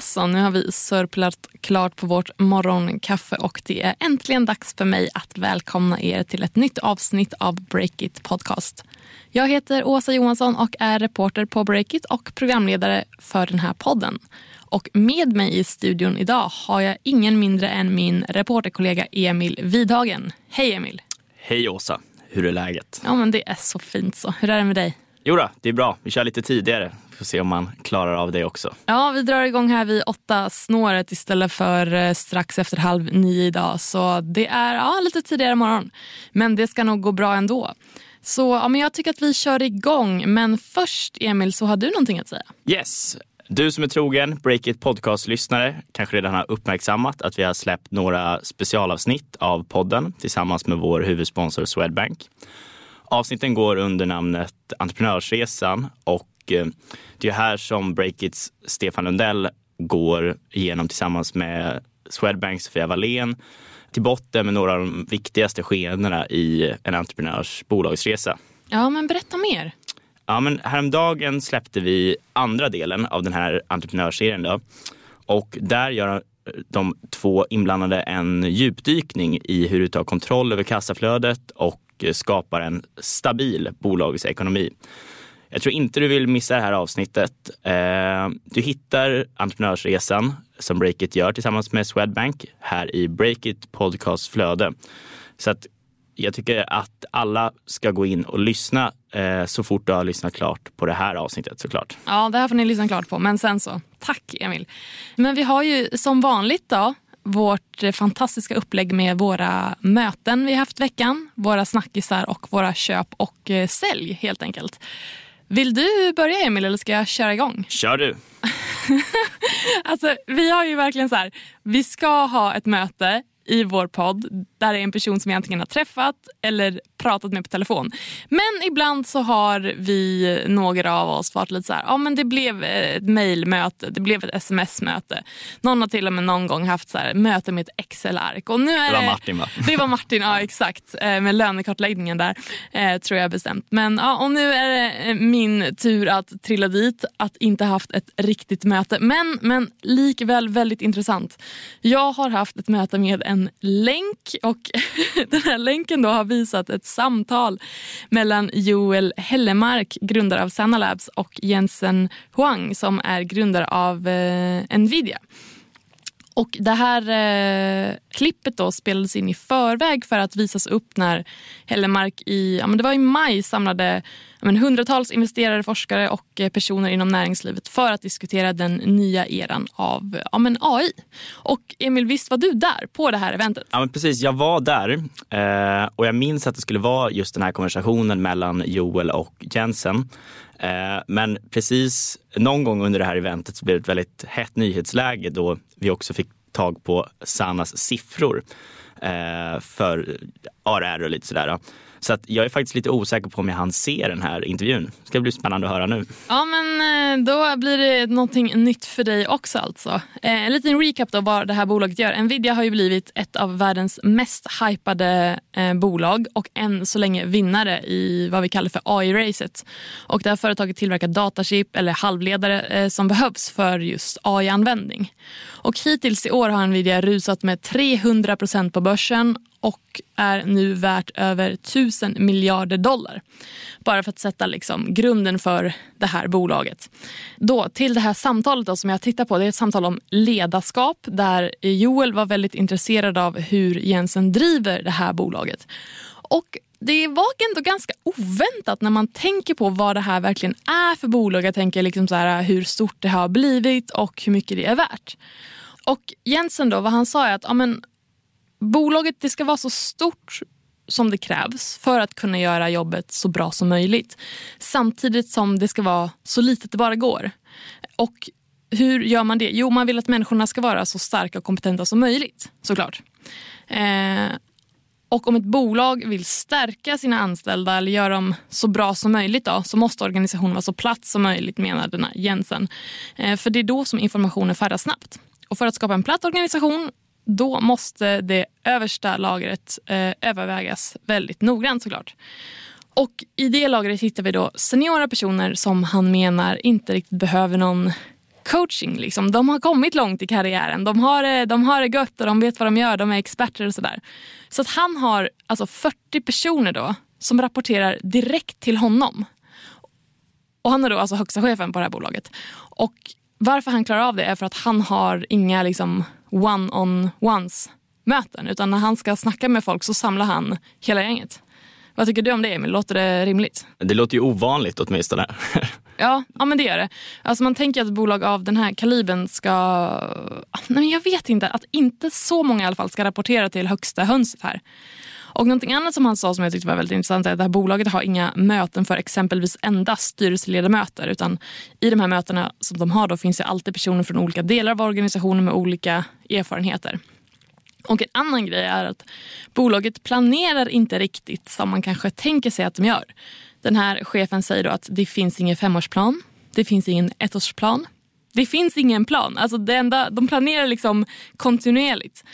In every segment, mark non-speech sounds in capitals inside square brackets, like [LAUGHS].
Så, nu har vi sörplat klart på vårt morgonkaffe och det är äntligen dags för mig att välkomna er till ett nytt avsnitt av Breakit Podcast. Jag heter Åsa Johansson och är reporter på Breakit och programledare för den här podden. Och med mig i studion idag har jag ingen mindre än min reporterkollega Emil Vidhagen. Hej Emil! Hej Åsa, hur är läget? Ja men det är så fint så. Hur är det med dig? Jo då, det är bra. Vi kör lite tidigare. Får se om man klarar av det också. Ja, vi drar igång här vid åtta snåret istället för eh, strax efter halv nio idag. Så det är ja, lite tidigare morgon. Men det ska nog gå bra ändå. Så ja, men jag tycker att vi kör igång. Men först, Emil, så har du någonting att säga? Yes. Du som är trogen Breakit podcast-lyssnare kanske redan har uppmärksammat att vi har släppt några specialavsnitt av podden tillsammans med vår huvudsponsor Swedbank. Avsnitten går under namnet Entreprenörsresan och eh, det är här som Breakits Stefan Lundell går igenom tillsammans med Swedbanks Sofia Wallén till botten med några av de viktigaste skeendena i en entreprenörs bolagsresa. Ja, men berätta mer. Ja, men häromdagen släppte vi andra delen av den här entreprenörsserien. Då. Och där gör de två inblandade en djupdykning i hur du tar kontroll över kassaflödet och Eh, skapar en stabil bolagsekonomi. Jag tror inte du vill missa det här avsnittet. Eh, du hittar entreprenörsresan som Breakit gör tillsammans med Swedbank här i Breakit podcastflöde. Så att jag tycker att alla ska gå in och lyssna eh, så fort du har lyssnat klart på det här avsnittet såklart. Ja, det här får ni lyssna klart på. Men sen så, tack Emil. Men vi har ju som vanligt då vårt fantastiska upplägg med våra möten vi haft veckan, våra snackisar och våra köp och eh, sälj helt enkelt. Vill du börja Emil eller ska jag köra igång? [LAUGHS] Kör du! alltså, vi har ju verkligen så här, vi ska ha ett möte i vår podd där det är en person som vi antingen har träffat eller pratat med på telefon. Men ibland så har vi, några av oss, varit lite så här, ja men det blev ett mejlmöte, det blev ett sms-möte. Någon har till och med någon gång haft så här, möte med ett Excel-ark. det var Martin va? [LAUGHS] Det var Martin, ja exakt. Eh, med lönekartläggningen där, eh, tror jag bestämt. Men ja, och nu är det eh, min tur att trilla dit, att inte haft ett riktigt möte. Men, men likväl väldigt intressant. Jag har haft ett möte med en länk och [LAUGHS] den här länken då har visat ett samtal mellan Joel Hellemark, grundare av Sanna Labs, och Jensen Huang som är grundare av eh, Nvidia. Och det här eh, klippet då spelades in i förväg för att visas upp när Hellemark i, ja, men det var i maj samlade men hundratals investerare, forskare och eh, personer inom näringslivet för att diskutera den nya eran av ja, men AI. Och Emil, visst var du där på det här eventet? Ja, men precis. Jag var där eh, och jag minns att det skulle vara just den här konversationen mellan Joel och Jensen. Eh, men precis någon gång under det här eventet så blev det ett väldigt hett nyhetsläge då vi också fick tag på Sanas siffror för ARR och lite sådär. Så att jag är faktiskt lite osäker på om jag hann se den här intervjun. Det ska bli spännande att höra nu. Ja, men eh, då blir det någonting nytt för dig också alltså. Eh, en liten recap då vad det här bolaget gör. Nvidia har ju blivit ett av världens mest hypade eh, bolag och än så länge vinnare i vad vi kallar för AI-racet. Och det här företaget tillverkar datachip eller halvledare som behövs för just AI-användning. Och hittills i år har Nvidia rusat med 300 procent på börsen och är nu värt över 1000 miljarder dollar. Bara för att sätta liksom grunden för det här bolaget. Då, till det här samtalet då, som jag tittar på, det är ett samtal om ledarskap där Joel var väldigt intresserad av hur Jensen driver det här bolaget. Och det var ändå ganska oväntat när man tänker på vad det här verkligen är för bolag. Jag tänker liksom så här, hur stort det har blivit och hur mycket det är värt. Och Jensen då, vad han sa är att ja, men, bolaget det ska vara så stort som det krävs för att kunna göra jobbet så bra som möjligt. Samtidigt som det ska vara så litet det bara går. Och hur gör man det? Jo, man vill att människorna ska vara så starka och kompetenta som möjligt såklart. Eh, och om ett bolag vill stärka sina anställda eller göra dem så bra som möjligt då, så måste organisationen vara så platt som möjligt menar denna Jensen. Eh, för det är då som informationen färdas snabbt. Och för att skapa en platt organisation då måste det översta lagret eh, övervägas väldigt noggrant såklart. Och I det lagret hittar vi då seniora personer som han menar inte riktigt behöver någon coaching. Liksom. De har kommit långt i karriären. De har, de har det gött och de vet vad de gör. De är experter och sådär. Så att han har alltså 40 personer då som rapporterar direkt till honom. Och Han är då alltså högsta chefen på det här bolaget. Och Varför han klarar av det är för att han har inga liksom, one-on-ones möten. Utan när han ska snacka med folk så samlar han hela gänget. Vad tycker du om det Emil? Låter det rimligt? Det låter ju ovanligt åtminstone. [LAUGHS] ja, ja, men det gör det. Alltså man tänker att ett bolag av den här kalibern ska... Nej, men jag vet inte. Att inte så många i alla fall ska rapportera till högsta hönset här. Och någonting annat som han sa som jag tyckte var väldigt intressant är att det här bolaget har inga möten för exempelvis endast styrelseledamöter. Utan i de här mötena som de har då finns det alltid personer från olika delar av organisationen med olika erfarenheter. Och en annan grej är att bolaget planerar inte riktigt som man kanske tänker sig att de gör. Den här chefen säger då att det finns ingen femårsplan, det finns ingen ettårsplan. Det finns ingen plan. Alltså det enda, de planerar liksom kontinuerligt.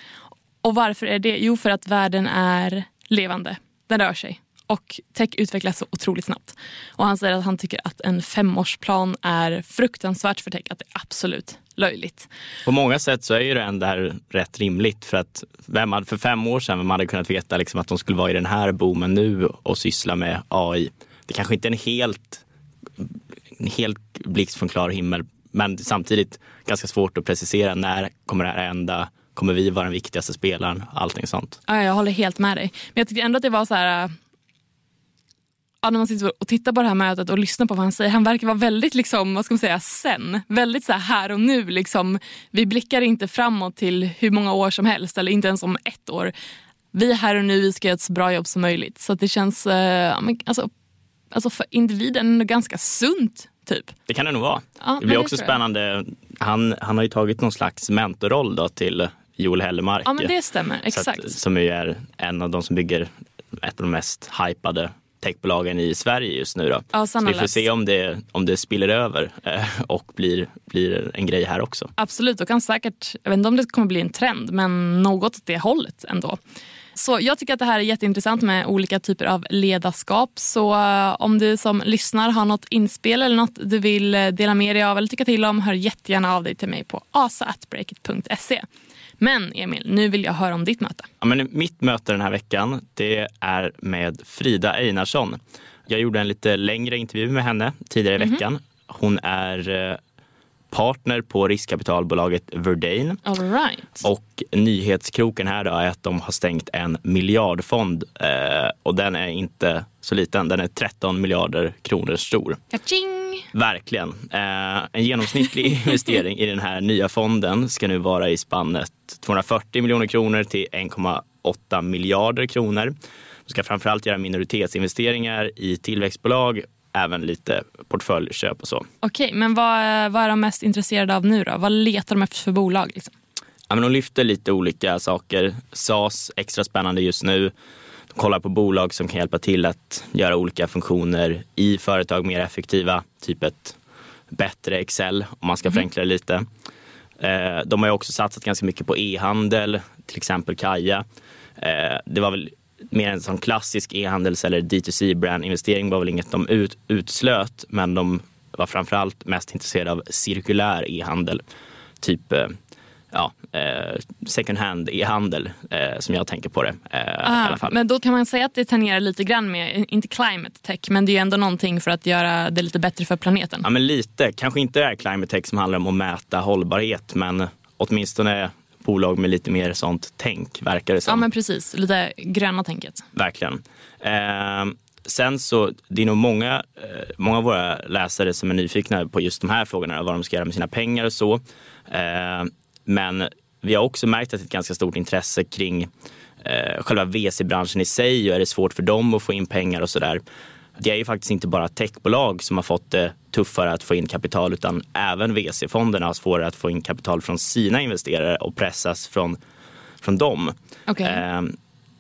Och varför är det? Jo, för att världen är levande. Den rör sig. Och tech utvecklas så otroligt snabbt. Och han säger att han tycker att en femårsplan är fruktansvärt för tech. Att det är absolut löjligt. På många sätt så är ju det ändå här rätt rimligt. För att vem hade för fem år sedan vem hade kunnat veta liksom att de skulle vara i den här boomen nu och syssla med AI. Det kanske inte är en helt, en helt blixt från klar himmel. Men samtidigt ganska svårt att precisera när kommer det här hända? Kommer vi vara den viktigaste spelaren? Allting sånt. Ja, jag håller helt med dig. Men jag tycker ändå att det var så här ja, när man sitter och tittar på det här mötet och lyssnar på vad han säger, han verkar vara väldigt liksom, vad ska man säga, sen. Väldigt så här, här och nu. Liksom. Vi blickar inte framåt till hur många år som helst eller inte ens om ett år. Vi är här och nu, vi ska göra ett så bra jobb som möjligt. Så det känns, eh, alltså, alltså för individen ganska sunt. Typ. Det kan det nog vara. Ja, det blir också spännande. Han, han har ju tagit någon slags mentorroll då till Joel Hellemark. Ja men det stämmer, exakt. Att, som ju är en av de som bygger ett av de mest hypade techbolagen i Sverige just nu. Då. Ja, så vi får se om det, om det spiller över eh, och blir, blir en grej här också. Absolut, och kan säkert, jag vet inte om det kommer bli en trend, men något åt det hållet ändå. Så jag tycker att det här är jätteintressant med olika typer av ledarskap. Så uh, om du som lyssnar har något inspel eller något du vill eh, dela med dig av eller tycka till om, hör jättegärna av dig till mig på asa.breakit.se. Men Emil, nu vill jag höra om ditt möte. Ja, men mitt möte den här veckan det är med Frida Einarsson. Jag gjorde en lite längre intervju med henne tidigare i mm -hmm. veckan. Hon är eh, partner på riskkapitalbolaget Verdane. All right. Och nyhetskroken här då är att de har stängt en miljardfond eh, och den är inte så liten. Den är 13 miljarder kronor stor. Kaching. Verkligen. Eh, en genomsnittlig [LAUGHS] investering i den här nya fonden ska nu vara i spannet 240 miljoner kronor till 1,8 miljarder kronor. De ska framförallt göra minoritetsinvesteringar i tillväxtbolag även lite portföljköp och så. Okej, men vad, vad är de mest intresserade av nu då? Vad letar de efter för bolag? Liksom? Ja, men de lyfter lite olika saker. SAS, extra spännande just nu. Kollar på bolag som kan hjälpa till att göra olika funktioner i företag mer effektiva. Typ ett bättre Excel om man ska mm. förenkla det lite. Eh, de har också satsat ganska mycket på e-handel, till exempel Kaja. Eh, det var väl mer en sån klassisk e-handels eller D2C-brandinvestering var väl inget de ut, utslöt, men de var framförallt mest intresserade av cirkulär e-handel. Typ eh, ja, eh, second hand e-handel eh, som jag tänker på det. Eh, ah, i alla fall. Men då kan man säga att det tangerar lite grann med, inte climate tech, men det är ändå någonting för att göra det lite bättre för planeten. Ja men lite, kanske inte det är climate tech som handlar om att mäta hållbarhet men åtminstone bolag med lite mer sånt tänk, verkar det som. Ja, men precis. Lite gröna tänket. Verkligen. Eh, sen så, det är nog många, eh, många av våra läsare som är nyfikna på just de här frågorna, vad de ska göra med sina pengar och så. Men vi har också märkt att det är ett ganska stort intresse kring eh, själva VC-branschen i sig och är det svårt för dem att få in pengar och sådär det är ju faktiskt inte bara techbolag som har fått det tuffare att få in kapital utan även VC-fonderna har svårare att få in kapital från sina investerare och pressas från, från dem. Okay. Eh,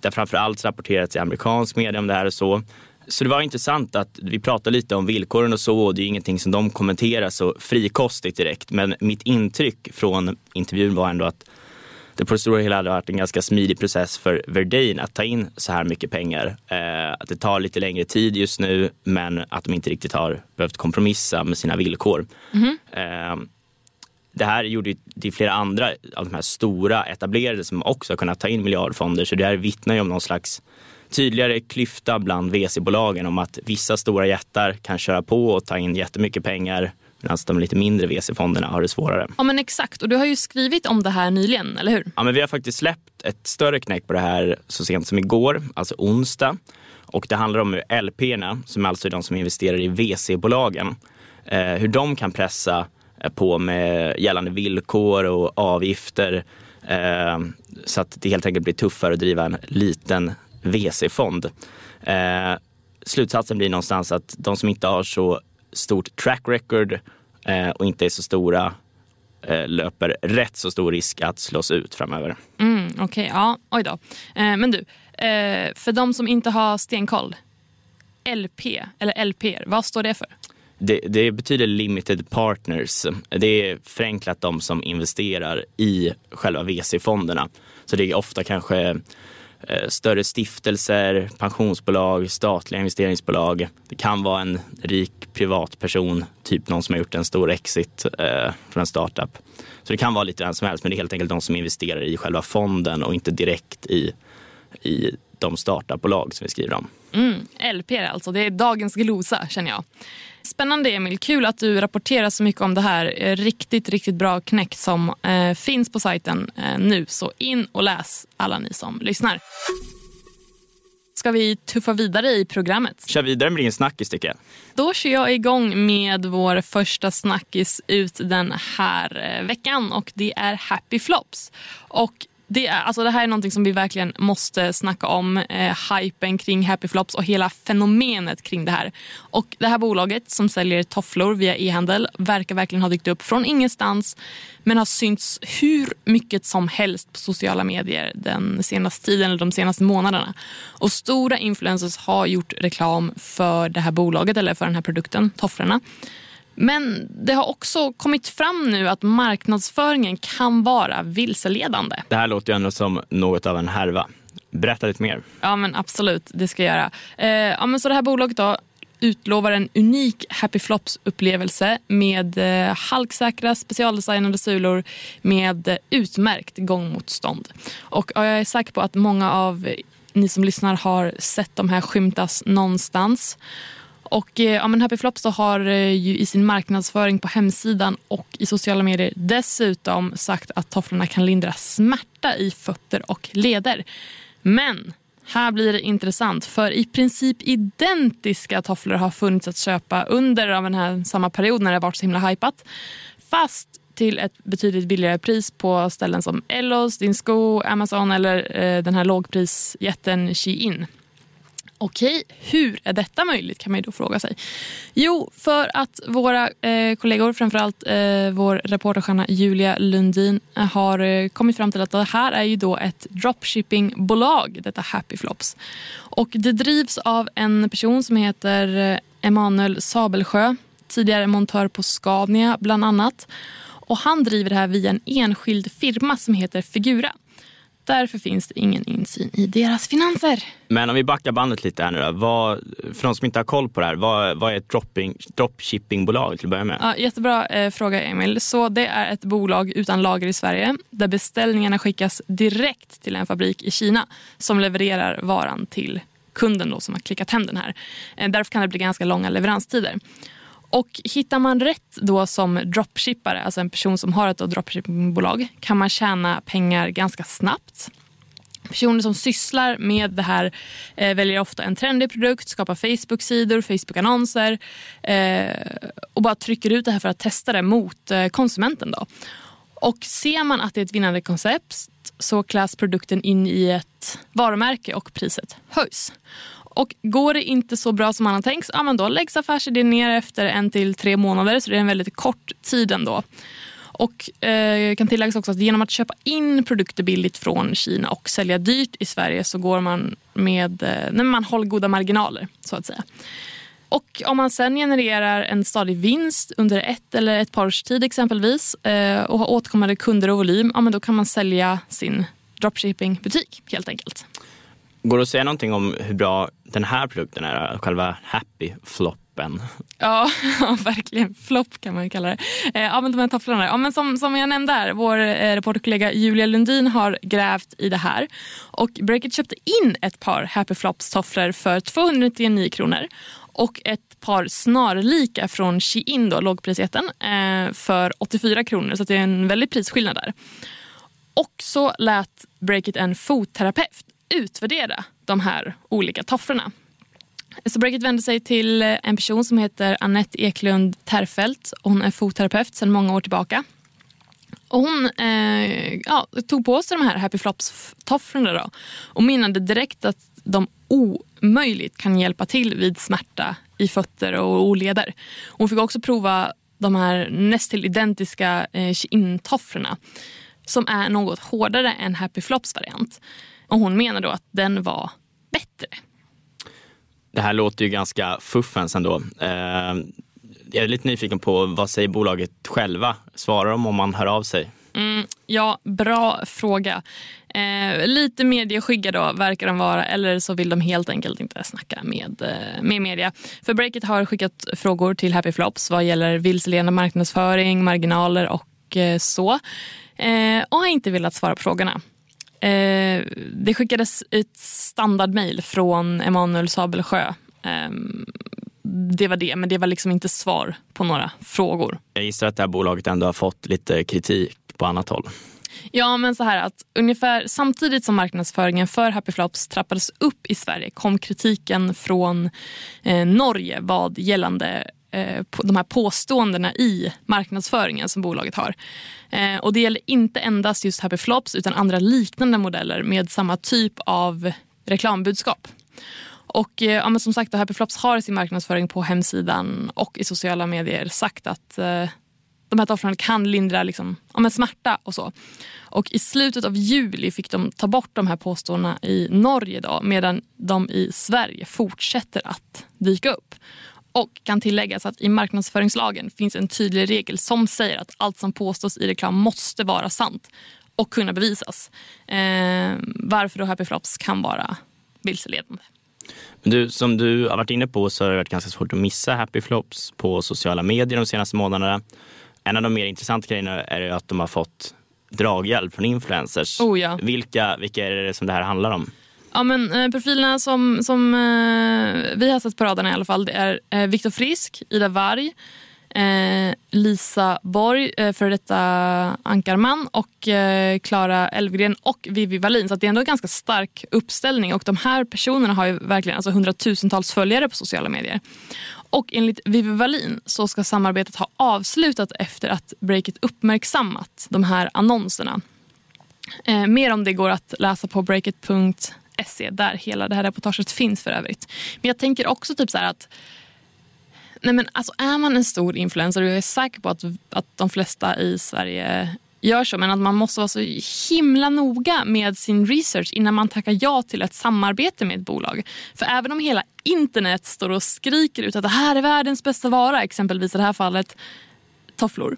det har framförallt rapporterats i amerikansk media om det här och så. Så det var intressant att vi pratade lite om villkoren och så och det är ingenting som de kommenterar så frikostigt direkt. Men mitt intryck från intervjun var ändå att det på det stora hela hade varit en ganska smidig process för Verdane att ta in så här mycket pengar. Eh, att det tar lite längre tid just nu men att de inte riktigt har behövt kompromissa med sina villkor. Mm. Eh, det här gjorde ju till flera andra av de här stora etablerade som också har kunnat ta in miljardfonder. Så det här vittnar ju om någon slags tydligare klyfta bland VC-bolagen om att vissa stora jättar kan köra på och ta in jättemycket pengar medan de lite mindre VC-fonderna har det svårare. Ja men exakt och du har ju skrivit om det här nyligen, eller hur? Ja men vi har faktiskt släppt ett större knäck på det här så sent som igår, alltså onsdag. Och det handlar om hur LP-erna, som alltså är de som investerar i VC-bolagen, eh, hur de kan pressa eh, på med gällande villkor och avgifter eh, så att det helt enkelt blir tuffare att driva en liten VC-fond. Eh, slutsatsen blir någonstans att de som inte har så stort track record eh, och inte är så stora eh, löper rätt så stor risk att slås ut framöver. Mm, Okej, okay, ja, oj då. Eh, men du, eh, för de som inte har stenkoll, LP eller LPR, vad står det för? Det, det, betyder limited partners. Det är förenklat de som investerar i själva VC-fonderna. Så det är ofta kanske Eh, större stiftelser, pensionsbolag, statliga investeringsbolag. Det kan vara en rik privatperson, typ någon som har gjort en stor exit eh, från en startup. Så det kan vara lite vem som helst, men det är helt enkelt de som investerar i själva fonden och inte direkt i, i de startupbolag som vi skriver om. Mm, LPR alltså, det är dagens glosa känner jag. Spännande Emil, kul att du rapporterar så mycket om det här. Eh, riktigt, riktigt bra knäck som eh, finns på sajten eh, nu. Så in och läs alla ni som lyssnar. Ska vi tuffa vidare i programmet? Kör vidare med din snackis tycker jag. Då kör jag igång med vår första snackis ut den här eh, veckan och det är Happy Flops. Och det, är, alltså det här är någonting som vi verkligen måste snacka om. Eh, hypen kring Happy Flops och hela fenomenet kring det här. Och Det här bolaget som säljer tofflor via e-handel verkar verkligen ha dykt upp från ingenstans men har synts hur mycket som helst på sociala medier den senaste tiden eller de senaste månaderna. Och Stora influencers har gjort reklam för det här bolaget eller för den här produkten, tofflorna. Men det har också kommit fram nu att marknadsföringen kan vara vilseledande. Det här låter ju ändå som något av en härva. Berätta lite mer. Ja men absolut, det ska jag göra. Eh, ja, men så det här bolaget då utlovar en unik Happy Flops-upplevelse med eh, halksäkra specialdesignade sulor med eh, utmärkt gångmotstånd. Och jag är säker på att många av ni som lyssnar har sett de här skymtas någonstans. Och eh, ja, men Happy Flops har eh, ju i sin marknadsföring på hemsidan och i sociala medier dessutom sagt att tofflorna kan lindra smärta i fötter och leder. Men här blir det intressant för i princip identiska tofflor har funnits att köpa under av den här samma period när det varit så himla hajpat. Fast till ett betydligt billigare pris på ställen som Ellos, Din Sko, Amazon eller eh, den här lågprisjätten Shein. Okej, hur är detta möjligt kan man då fråga sig. Jo, för att våra eh, kollegor, framförallt eh, vår reporterstjärna Julia Lundin eh, har eh, kommit fram till att det här är ju då ett dropshippingbolag, detta Happy Flops. Och det drivs av en person som heter eh, Emanuel Sabelsjö, tidigare montör på Scania bland annat. Och han driver det här via en enskild firma som heter Figura. Därför finns det ingen insyn i deras finanser. Men om vi backar bandet lite här nu då. Vad, för de som inte har koll på det här, vad, vad är ett dropping, dropshippingbolag till att börja med? Ja, jättebra eh, fråga Emil. Så det är ett bolag utan lager i Sverige där beställningarna skickas direkt till en fabrik i Kina som levererar varan till kunden då, som har klickat hem den här. Eh, därför kan det bli ganska långa leveranstider. Och hittar man rätt då som dropshippare, alltså en person som har ett dropshippingbolag, kan man tjäna pengar ganska snabbt. Personer som sysslar med det här eh, väljer ofta en trendig produkt, skapar Facebook-sidor, Facebook-annonser eh, och bara trycker ut det här för att testa det mot eh, konsumenten. Då. Och ser man att det är ett vinnande koncept så kläs produkten in i ett varumärke och priset höjs. Och går det inte så bra som man har tänkt, ja, men då läggs affärsidén ner efter en till tre månader. Så det är en väldigt kort tid ändå. Och eh, kan tilläggas också att genom att köpa in produkter billigt från Kina och sälja dyrt i Sverige så går man med, eh, när man håller goda marginaler så att säga. Och om man sen genererar en stadig vinst under ett eller ett par års tid exempelvis eh, och har återkommande kunder och volym, ja, men då kan man sälja sin dropshipping-butik helt enkelt. Går det att säga någonting om hur bra den här produkten är, själva Happy Flop floppen. [LAUGHS] Ja, verkligen. Flopp kan man kalla det. Eh, ja, men de här tofflorna. Ja, men som, som jag nämnde här, vår eh, reporterkollega Julia Lundin har grävt i det här. Och Breakit köpte in ett par Happy Flops tofflor för 299 kronor och ett par snarlika från Shein, då, lågprisjätten, eh, för 84 kronor. Så det är en väldig prisskillnad där. Och så lät Breakit en fotterapeut utvärdera de här olika tofflorna. Så Breakit vände sig till en person som heter Annette Eklund Terfelt. Hon är fotterapeut sedan många år tillbaka. Och hon eh, ja, tog på sig de här Happy Flops-tofflorna och menade direkt att de omöjligt kan hjälpa till vid smärta i fötter och oleder. Hon fick också prova de här nästan identiska eh, tofflorna som är något hårdare än Happy Flops variant. Och hon menar då att den var bättre. Det här låter ju ganska fuffens ändå. Eh, jag är lite nyfiken på vad säger bolaget själva? Svarar de om man hör av sig? Mm, ja, bra fråga. Eh, lite medieskygga då verkar de vara eller så vill de helt enkelt inte snacka med, eh, med media. För Breakit har skickat frågor till Happy Flops vad gäller vilseledande marknadsföring, marginaler och eh, så. Eh, och har inte velat svara på frågorna. Eh, det skickades ett standardmail från Emanuel Sabelsjö. Eh, det var det, men det var liksom inte svar på några frågor. Jag gissar att det här bolaget ändå har fått lite kritik på annat håll. Ja, men så här att ungefär samtidigt som marknadsföringen för Happy Flops trappades upp i Sverige kom kritiken från eh, Norge vad gällande Eh, de här påståendena i marknadsföringen som bolaget har. Eh, och Det gäller inte endast just Happy Flops utan andra liknande modeller med samma typ av reklambudskap. Och eh, ja, men som sagt, Happy Flops har i sin marknadsföring på hemsidan och i sociala medier sagt att eh, de här tofflorna kan lindra liksom, ja, smärta och så. Och I slutet av juli fick de ta bort de här påståendena i Norge då, medan de i Sverige fortsätter att dyka upp. Och kan tilläggas att i marknadsföringslagen finns en tydlig regel som säger att allt som påstås i reklam måste vara sant och kunna bevisas. Eh, varför då Happy Flops kan vara vilseledande. Du, som du har varit inne på så har det varit ganska svårt att missa Happy Flops på sociala medier de senaste månaderna. En av de mer intressanta grejerna är att de har fått draghjälp från influencers. Oh ja. vilka, vilka är det som det här handlar om? Ja, men, eh, profilerna som, som eh, vi har sett på radarna i alla fall det är eh, Viktor Frisk, Ida Varg, eh, Lisa Borg, eh, före detta Ankarman och eh, Klara eh, Elfgren och Vivi Wallin. Så det är ändå en ganska stark uppställning och de här personerna har ju verkligen alltså, hundratusentals följare på sociala medier. Och enligt Vivi Wallin så ska samarbetet ha avslutat efter att Breakit uppmärksammat de här annonserna. Eh, mer om det går att läsa på breakit.se där hela det här reportaget finns för övrigt. Men jag tänker också typ så att Nej men alltså är man en stor influencer och jag är säker på att, att de flesta i Sverige gör så, men att man måste vara så himla noga med sin research innan man tackar ja till ett samarbete med ett bolag. För även om hela internet står och skriker ut att det här är världens bästa vara, exempelvis i det här fallet tofflor,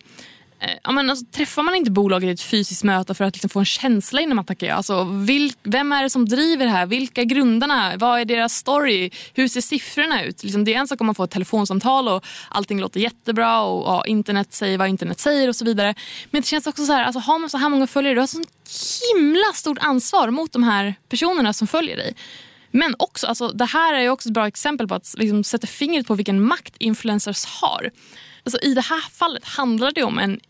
Eh, ja, men alltså, träffar man inte bolaget i ett fysiskt möte för att liksom få en känsla innan man tackar ja? Alltså, vil, vem är det som driver det här? Vilka är grundarna? Vad är deras story? Hur ser siffrorna ut? Liksom, det är en sak om man får ett telefonsamtal och allting låter jättebra och ja, internet säger vad internet säger och så vidare. Men det känns också så här, alltså, har man så här många följare, du har så himla stort ansvar mot de här personerna som följer dig. Men också, alltså, det här är också ett bra exempel på att liksom, sätta fingret på vilken makt influencers har. Alltså, I det här fallet handlar det om en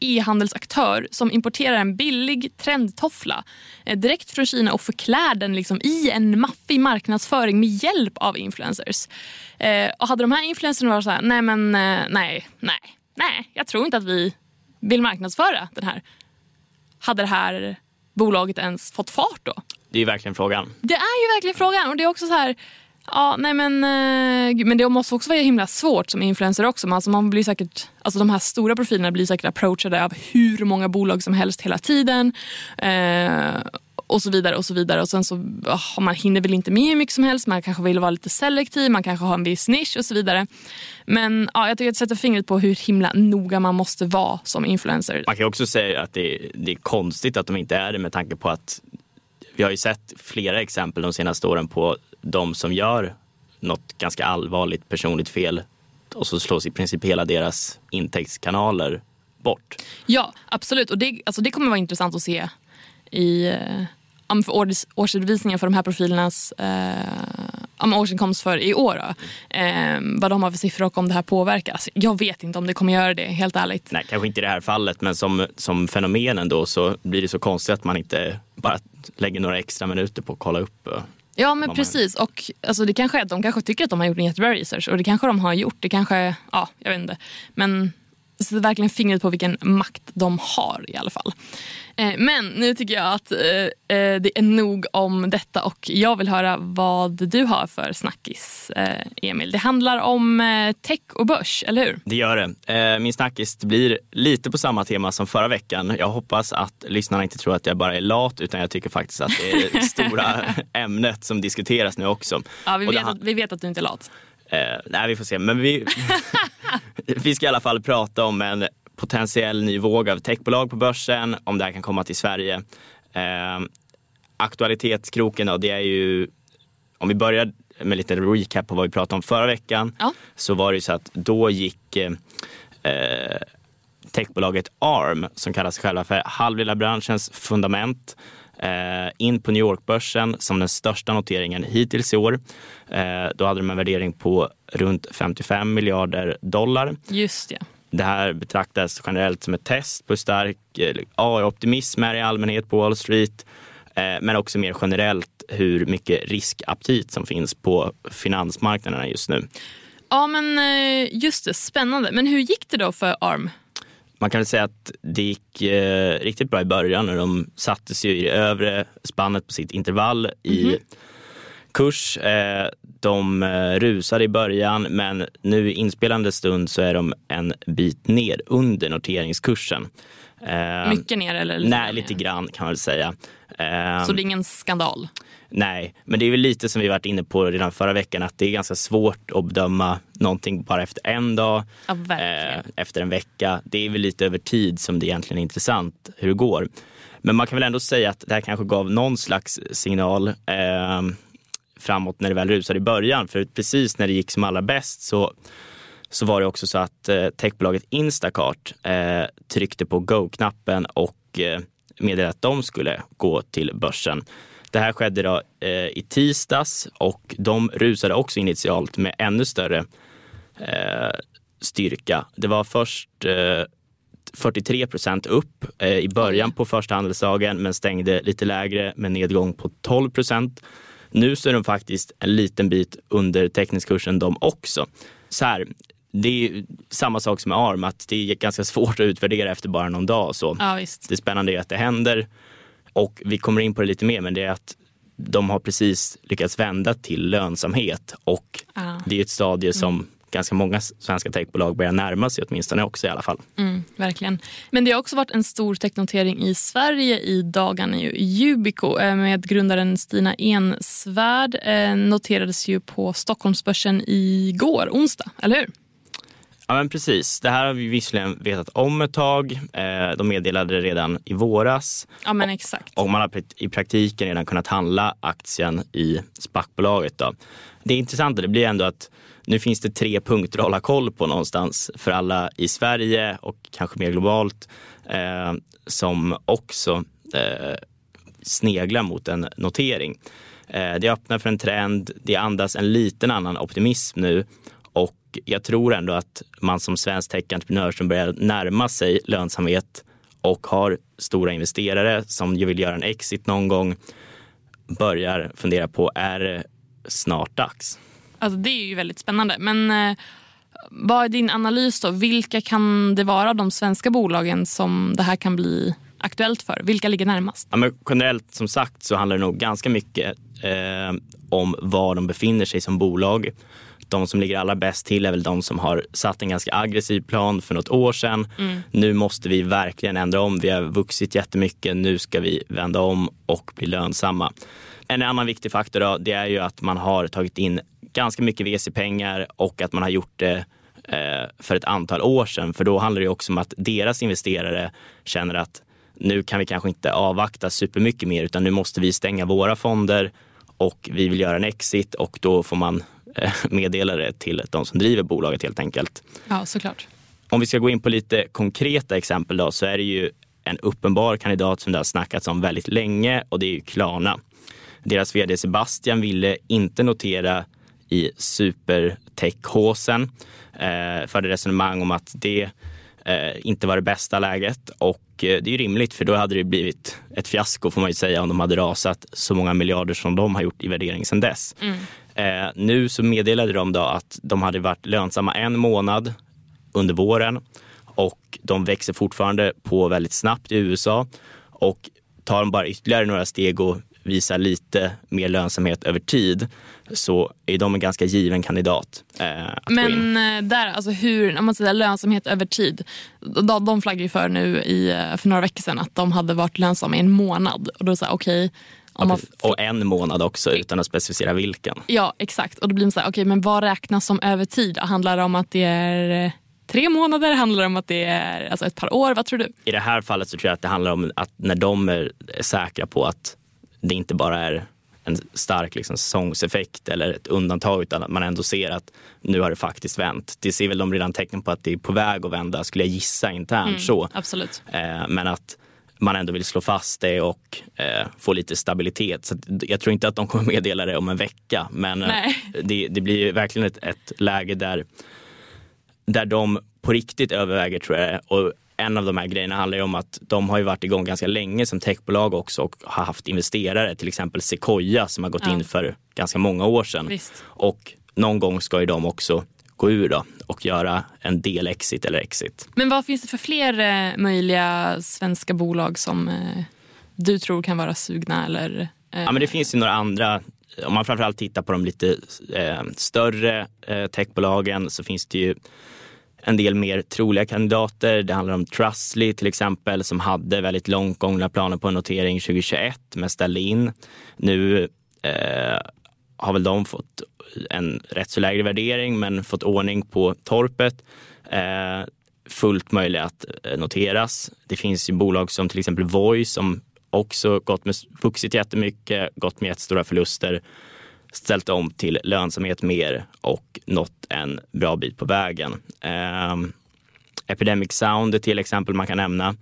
e-handelsaktör som importerar en billig trendtoffla eh, direkt från Kina och förklär den liksom i en maffig marknadsföring med hjälp av influencers. Eh, och hade de här influencerna varit så här, nej men eh, nej, nej, nej, jag tror inte att vi vill marknadsföra den här. Hade det här bolaget ens fått fart då? Det är verkligen frågan. Det är ju verkligen frågan och det är också så här Ja, nej men, eh, men det måste också vara himla svårt som influencer också. Alltså man blir säkert, alltså de här stora profilerna blir säkert approachade av hur många bolag som helst hela tiden. Eh, och så vidare och så vidare. Och sen så oh, man hinner väl inte med hur mycket som helst. Man kanske vill vara lite selektiv, man kanske har en viss nisch och så vidare. Men ja, jag tycker att det sätter fingret på hur himla noga man måste vara som influencer. Man kan också säga att det är, det är konstigt att de inte är det med tanke på att vi har ju sett flera exempel de senaste åren på de som gör något ganska allvarligt personligt fel och så slås i princip hela deras intäktskanaler bort. Ja, absolut. Och det, alltså det kommer vara intressant att se i eh, för års, årsredovisningen för de här profilernas eh, årsinkomst för i år. Eh, vad de har för siffror och om det här påverkas. Jag vet inte om det kommer göra det, helt ärligt. Nej, kanske inte i det här fallet, men som, som fenomen ändå så blir det så konstigt att man inte bara lägger några extra minuter på att kolla upp eh, Ja men precis och alltså, det kanske är att de kanske tycker att de har gjort en jättebra research och det kanske de har gjort. Det kanske, ja jag vet inte. Men sätter verkligen fingret på vilken makt de har i alla fall. Eh, men nu tycker jag att eh, eh, det är nog om detta och jag vill höra vad du har för snackis, Emil. Det handlar om tech och börs, eller hur? Det gör det. Min snackis blir lite på samma tema som förra veckan. Jag hoppas att lyssnarna inte tror att jag bara är lat utan jag tycker faktiskt att det är det stora [LAUGHS] ämnet som diskuteras nu också. Ja, vi, vet, att, vi vet att du inte är lat. Eh, nej, vi får se. Men vi, [LAUGHS] vi ska i alla fall prata om en potentiell ny våg av techbolag på börsen, om det här kan komma till Sverige. Eh, aktualitetskroken då, det är ju, om vi börjar med lite recap på vad vi pratade om förra veckan, ja. så var det ju så att då gick eh, techbolaget ARM, som kallar sig själva för halvleddarbranschens fundament, eh, in på New York-börsen som den största noteringen hittills i år. Eh, då hade de en värdering på runt 55 miljarder dollar. Just det. Det här betraktas generellt som ett test på hur stark eh, AI-optimism är i allmänhet på Wall Street. Eh, men också mer generellt hur mycket riskaptit som finns på finansmarknaderna just nu. Ja men eh, just det, spännande. Men hur gick det då för ARM? Man kan väl säga att det gick eh, riktigt bra i början när de satte sig i det övre spannet på sitt intervall i mm -hmm. kurs. Eh, de eh, rusade i början men nu i inspelande stund så är de en bit ner under noteringskursen. Eh, Mycket ner eller? Lite nej, lite grann kan man väl säga. Så det är ingen skandal? Nej, men det är väl lite som vi varit inne på redan förra veckan att det är ganska svårt att bedöma någonting bara efter en dag, ja, eh, efter en vecka. Det är väl lite över tid som det egentligen är intressant hur det går. Men man kan väl ändå säga att det här kanske gav någon slags signal eh, framåt när det väl rusade i början. För precis när det gick som allra bäst så, så var det också så att eh, techbolaget Instacart eh, tryckte på go-knappen och eh, meddelade att de skulle gå till börsen. Det här skedde då, eh, i tisdags och de rusade också initialt med ännu större eh, styrka. Det var först eh, 43 procent upp eh, i början på första handelsdagen men stängde lite lägre med nedgång på 12 procent. Nu så är de faktiskt en liten bit under teckningskursen de också. Så här, det är samma sak som med ARM, att det är ganska svårt att utvärdera efter bara någon dag. Så ja, Det spännande är att det händer. Och vi kommer in på det lite mer, men det är att de har precis lyckats vända till lönsamhet och ah. det är ett stadie som mm. ganska många svenska techbolag börjar närma sig åtminstone också i alla fall. Mm, verkligen. Men det har också varit en stor technotering i Sverige i dagarna. Yubico eh, med grundaren Stina Ensvärd eh, noterades ju på Stockholmsbörsen igår, onsdag, eller hur? Ja men precis. Det här har vi visserligen vetat om ett tag. Eh, de meddelade det redan i våras. Ja men exakt. Och man har i praktiken redan kunnat handla aktien i SPAC-bolaget. Det intressanta det blir ändå att nu finns det tre punkter att hålla koll på någonstans för alla i Sverige och kanske mer globalt eh, som också eh, sneglar mot en notering. Eh, det öppnar för en trend, det andas en liten annan optimism nu och jag tror ändå att man som svensk techentreprenör som börjar närma sig lönsamhet och har stora investerare som vill göra en exit någon gång börjar fundera på, är det snart dags? Alltså det är ju väldigt spännande. Men eh, vad är din analys då? Vilka kan det vara de svenska bolagen som det här kan bli aktuellt för? Vilka ligger närmast? Ja, men generellt som sagt så handlar det nog ganska mycket eh, om var de befinner sig som bolag de som ligger allra bäst till är väl de som har satt en ganska aggressiv plan för något år sedan. Mm. Nu måste vi verkligen ändra om. Vi har vuxit jättemycket. Nu ska vi vända om och bli lönsamma. En annan viktig faktor då, det är ju att man har tagit in ganska mycket VC-pengar och att man har gjort det eh, för ett antal år sedan. För då handlar det också om att deras investerare känner att nu kan vi kanske inte avvakta supermycket mer utan nu måste vi stänga våra fonder och vi vill göra en exit och då får man eh, meddela det till de som driver bolaget helt enkelt. Ja, såklart. Om vi ska gå in på lite konkreta exempel då, så är det ju en uppenbar kandidat som det har snackats om väldigt länge och det är ju Klarna. Deras vd Sebastian ville inte notera i supertech-håsen. Eh, förde resonemang om att det eh, inte var det bästa läget och eh, det är ju rimligt för då hade det blivit ett fiasko får man ju säga om de hade rasat så många miljarder som de har gjort i värdering sedan dess. Mm. Eh, nu så meddelade de då att de hade varit lönsamma en månad under våren och de växer fortfarande på väldigt snabbt i USA och tar de bara ytterligare några steg och visar lite mer lönsamhet över tid så är de en ganska given kandidat. Eh, Men eh, där, alltså hur, om man säger lönsamhet över tid. De, de flaggade ju för nu i, eh, för några veckor sedan att de hade varit lönsamma i en månad. Och då sa okej, okay, Ja, och en månad också utan att specificera vilken. Ja exakt och då blir det så här, okej okay, men vad räknas som över tid? Handlar det om att det är eh, tre månader? Handlar det om att det är alltså ett par år? Vad tror du? I det här fallet så tror jag att det handlar om att när de är säkra på att det inte bara är en stark liksom, säsongseffekt eller ett undantag utan att man ändå ser att nu har det faktiskt vänt. Det ser väl de redan tecken på att det är på väg att vända skulle jag gissa internt. Mm, så. Absolut. Eh, men att man ändå vill slå fast det och eh, få lite stabilitet. Så jag tror inte att de kommer meddela det om en vecka men eh, det, det, blir verkligen ett, ett, läge där, där de på riktigt överväger tror jag och en av de här grejerna handlar ju om att de har ju varit igång ganska länge som techbolag också och har haft investerare, till exempel Sequoia som har gått ja. in för ganska många år sedan. Visst. Och någon gång ska ju de också gå ur då och göra en del exit eller exit. Men vad finns det för fler eh, möjliga svenska bolag som eh, du tror kan vara sugna? Eller, eh... Ja, men det finns ju några andra. Om man framförallt tittar på de lite större techbolagen så finns det ju en del mer troliga kandidater. Det handlar om Trustly till exempel som hade väldigt långt gångna planer på en notering 2021 men ställde in. Nu eh, har väl de fått en rätt så lägre värdering men fått ordning på torpet. Eh, fullt möjlig att eh, noteras. Det finns ju bolag som till exempel Voi som också gått med, vuxit jättemycket, gått med jättestora förluster ställt om till lönsamhet mer och nått en bra bit på vägen. Eh, Epidemic Sound är till exempel man kan nämna,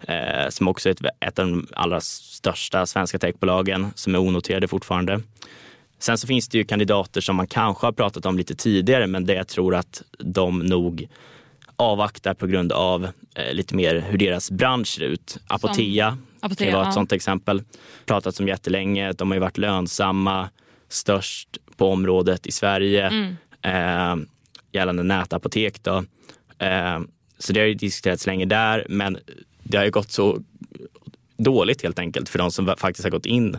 eh, som också är ett, ett av de allra största svenska techbolagen som är onoterade fortfarande. Sen så finns det ju kandidater som man kanske har pratat om lite tidigare men det jag tror att de nog avvaktar på grund av eh, lite mer hur deras bransch ser ut. Apotea, Apotea kan vara ett sånt exempel. Pratat om jättelänge, de har ju varit lönsamma, störst på området i Sverige mm. eh, gällande nätapotek. Då. Eh, så det har ju diskuterats länge där men det har ju gått så dåligt helt enkelt för de som faktiskt har gått in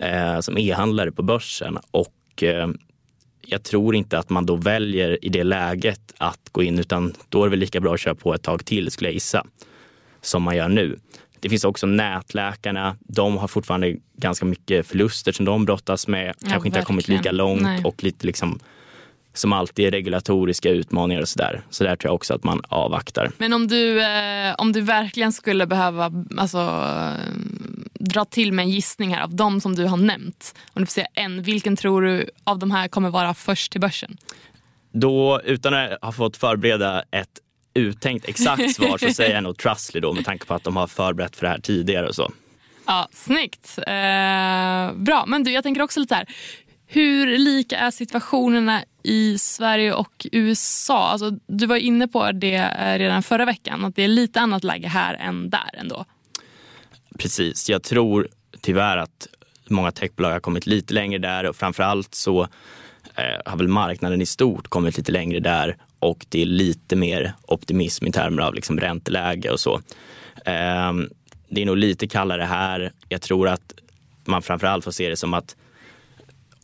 eh, som e-handlare på börsen. Och eh, jag tror inte att man då väljer i det läget att gå in utan då är det väl lika bra att köra på ett tag till skulle jag gissa. Som man gör nu. Det finns också nätläkarna. De har fortfarande ganska mycket förluster som de brottas med. Ja, Kanske inte har kommit lika långt Nej. och lite liksom som alltid regulatoriska utmaningar och sådär. Så där tror jag också att man avvaktar. Men om du, eh, om du verkligen skulle behöva alltså, dra till med en gissning här av de som du har nämnt. Om du får säga en, vilken tror du av de här kommer vara först till börsen? Då, utan att ha fått förbereda ett uttänkt exakt svar så säger jag nog Trustly då med tanke på att de har förberett för det här tidigare och så. Ja, Snyggt. Eh, bra, men du jag tänker också lite här. Hur lika är situationerna i Sverige och USA? Alltså, du var inne på det eh, redan förra veckan, att det är lite annat läge här än där ändå. Precis, jag tror tyvärr att många techbolag har kommit lite längre där och framförallt så eh, har väl marknaden i stort kommit lite längre där och det är lite mer optimism i termer av liksom ränteläge och så. Eh, det är nog lite kallare här. Jag tror att man framförallt får se det som att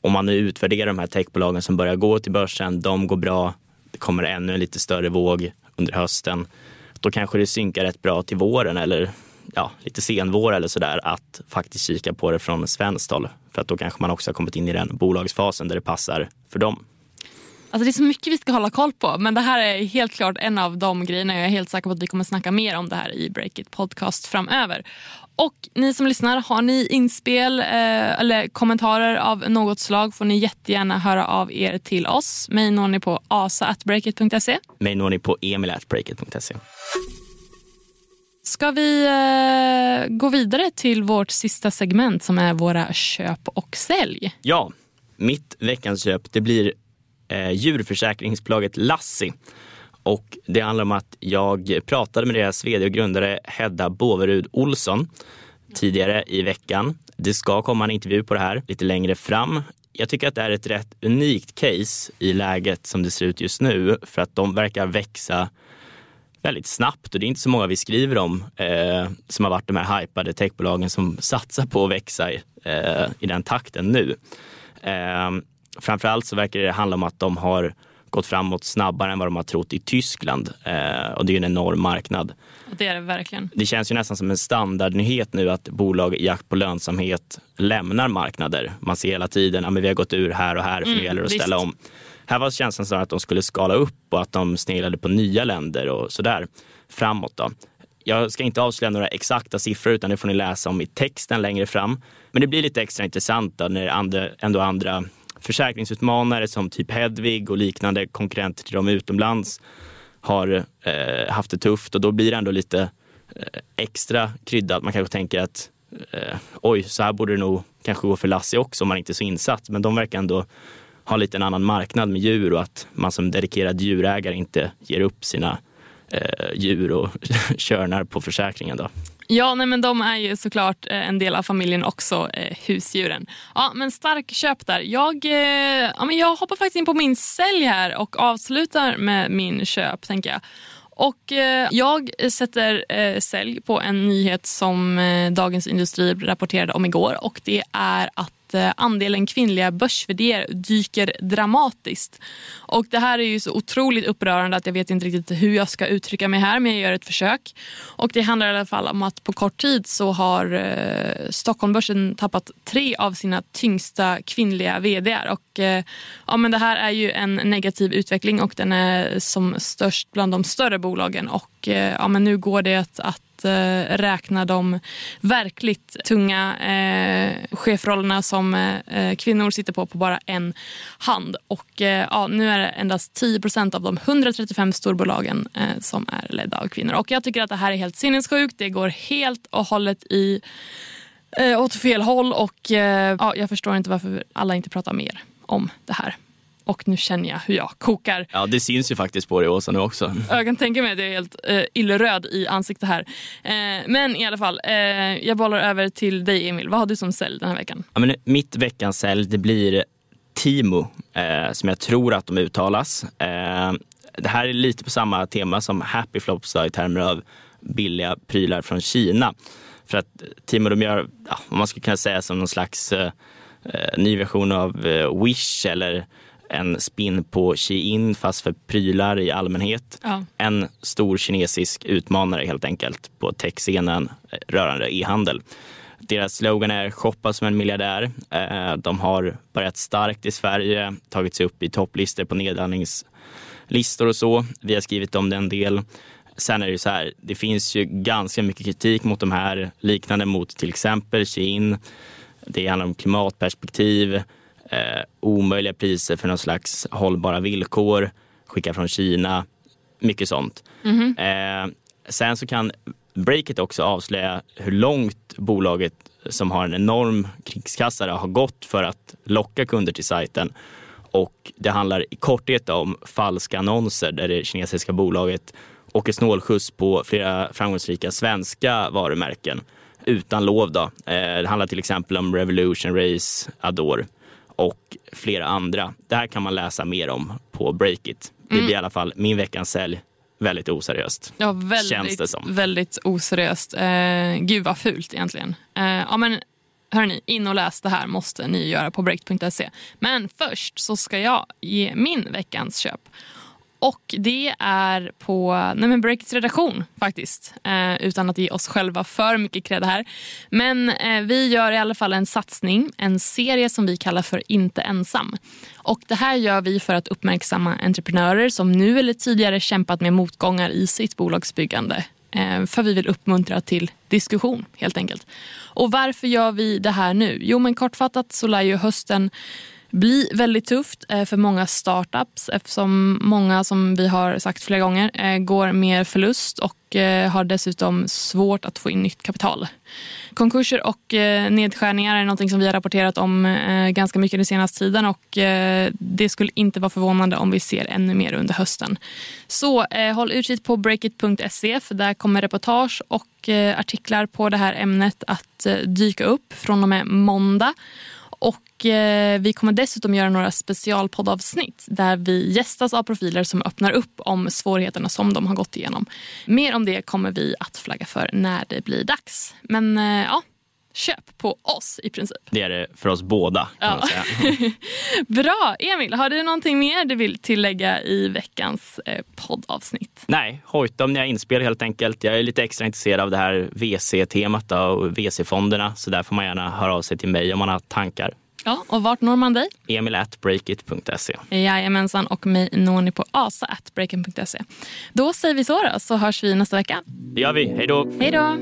om man nu utvärderar de här techbolagen som börjar gå till börsen, de går bra, det kommer ännu en lite större våg under hösten. Då kanske det synkar rätt bra till våren eller ja, lite senvår eller sådär att faktiskt kika på det från svenskt håll. För att då kanske man också har kommit in i den bolagsfasen där det passar för dem. Alltså det är så mycket vi ska hålla koll på men det här är helt klart en av de grejerna. Jag är helt säker på att vi kommer snacka mer om det här i Breakit podcast framöver. Och ni som lyssnar, har ni inspel eh, eller kommentarer av något slag får ni jättegärna höra av er till oss. Mig når ni på asa.breakit.se. Mig når ni på emil.breakit.se. Ska vi eh, gå vidare till vårt sista segment som är våra köp och sälj? Ja, mitt veckans köp det blir eh, djurförsäkringsbolaget Lassi. Och det handlar om att jag pratade med deras vd och grundare Hedda Båverud Olsson tidigare i veckan. Det ska komma en intervju på det här lite längre fram. Jag tycker att det är ett rätt unikt case i läget som det ser ut just nu för att de verkar växa väldigt snabbt och det är inte så många vi skriver om eh, som har varit de här hypade techbolagen som satsar på att växa eh, i den takten nu. Eh, framförallt så verkar det handla om att de har gått framåt snabbare än vad de har trott i Tyskland. Eh, och det är ju en enorm marknad. Det är det verkligen. Det känns ju nästan som en standardnyhet nu att bolag i jakt på lönsamhet lämnar marknader. Man ser hela tiden att ja, vi har gått ur här och här, för nu mm, gäller det att ställa om. Här var känslan snarare att de skulle skala upp och att de sneglade på nya länder och sådär framåt. Då. Jag ska inte avslöja några exakta siffror utan det får ni läsa om i texten längre fram. Men det blir lite extra intressant då, när andra, ändå andra försäkringsutmanare som typ Hedvig och liknande konkurrenter till dem utomlands har eh, haft det tufft och då blir det ändå lite eh, extra kryddat. Man kanske tänker att eh, oj, så här borde det nog kanske gå för Lassie också om man inte är så insatt. Men de verkar ändå ha lite en annan marknad med djur och att man som dedikerad djurägare inte ger upp sina eh, djur och [LAUGHS] körnar på försäkringen. Då. Ja, nej, men de är ju såklart eh, en del av familjen också, eh, husdjuren. Ja, men stark köp där. Jag, eh, ja, men jag hoppar faktiskt in på min sälj här och avslutar med min köp, tänker jag. Och eh, Jag sätter eh, sälj på en nyhet som eh, Dagens Industri rapporterade om igår och det är att att eh, andelen kvinnliga börs dyker dramatiskt. Och Det här är ju så otroligt upprörande att jag vet inte riktigt hur jag ska uttrycka mig här men jag gör ett försök. Och Det handlar i alla fall om att på kort tid så har eh, Stockholmbörsen tappat tre av sina tyngsta kvinnliga vd. Och, eh, ja, men det här är ju en negativ utveckling och den är som störst bland de större bolagen. Och, eh, ja, men nu går det att, att eh, räkna de verkligt tunga eh, chefrollerna som eh, eh, kvinnor sitter på på bara en hand. Och eh, ja, Nu är det endast 10% av de 135 storbolagen eh, som är ledda av kvinnor. Och Jag tycker att det här är helt sinnessjukt. Det går helt och hållet i eh, åt fel håll och eh, ja, jag förstår inte varför alla inte pratar mer om det här. Och nu känner jag hur jag kokar. Ja, det syns ju faktiskt på dig Åsa nu också. [LAUGHS] Jag kan tänka mig att jag är helt eh, illröd i ansiktet här. Eh, men i alla fall, eh, jag bollar över till dig Emil. Vad har du som sälj den här veckan? Ja, men mitt veckans sälj det blir Timo, eh, som jag tror att de uttalas. Eh, det här är lite på samma tema som Happy Flops i termer av billiga prylar från Kina. För att Timo de gör, ja, vad man skulle kunna säga som någon slags eh, ny version av Wish eller en spin på Shein fast för prylar i allmänhet. Ja. En stor kinesisk utmanare helt enkelt på techscenen eh, rörande e-handel. Deras slogan är “shoppa som en miljardär”. Eh, de har börjat starkt i Sverige, tagit sig upp i topplistor på nedladdningslistor och så. Vi har skrivit om det en del. Sen är det så här, det finns ju ganska mycket kritik mot de här, liknande mot till exempel Shein. Det handlar om klimatperspektiv, eh, omöjliga priser för någon slags hållbara villkor, skicka från Kina, mycket sånt. Mm -hmm. eh, sen så kan Breakit också avslöja hur långt bolaget som har en enorm krigskassa har gått för att locka kunder till sajten. Och det handlar i korthet om falska annonser där det kinesiska bolaget åker snålskjuts på flera framgångsrika svenska varumärken utan lov. Då. Eh, det handlar till exempel om Revolution Race, Adore och flera andra. Det här kan man läsa mer om på Breakit. Det blir mm. i alla fall min veckans sälj väldigt oseriöst. Ja, väldigt, Känns det som. väldigt oseriöst. Eh, gud vad fult egentligen. Eh, ja, men, hörni, in och läs det här måste ni göra på break.se. Men först så ska jag ge min veckans köp. Och det är på nej Breakits redaktion faktiskt. Eh, utan att ge oss själva för mycket cred här. Men eh, vi gör i alla fall en satsning, en serie som vi kallar för Inte ensam. Och det här gör vi för att uppmärksamma entreprenörer som nu eller tidigare kämpat med motgångar i sitt bolagsbyggande. Eh, för vi vill uppmuntra till diskussion helt enkelt. Och varför gör vi det här nu? Jo men kortfattat så lär ju hösten bli väldigt tufft eh, för många startups eftersom många, som vi har sagt flera gånger, eh, går med förlust och eh, har dessutom svårt att få in nytt kapital. Konkurser och nedskärningar är något som vi har rapporterat om ganska mycket den senaste tiden och det skulle inte vara förvånande om vi ser ännu mer under hösten. Så håll utkik på breakit.se för där kommer reportage och artiklar på det här ämnet att dyka upp från och med måndag. Och eh, Vi kommer dessutom göra några specialpoddavsnitt där vi gästas av profiler som öppnar upp om svårigheterna som de har gått igenom. Mer om det kommer vi att flagga för när det blir dags. Men eh, ja, köp på oss i princip. Det är det för oss båda. Ja. [LAUGHS] Bra! Emil, har du någonting mer du vill tillägga i veckans eh, poddavsnitt? Nej, hojta om ni har inspel helt enkelt. Jag är lite extra intresserad av det här VC-temat och VC-fonderna så där får man gärna höra av sig till mig om man har tankar. Ja, och vart når man dig? Emil at breakit.se. Jajamensan, och mig når ni på asa at breakit.se. Då säger vi så då, så hörs vi nästa vecka. Det gör vi. Hej då! Hej då!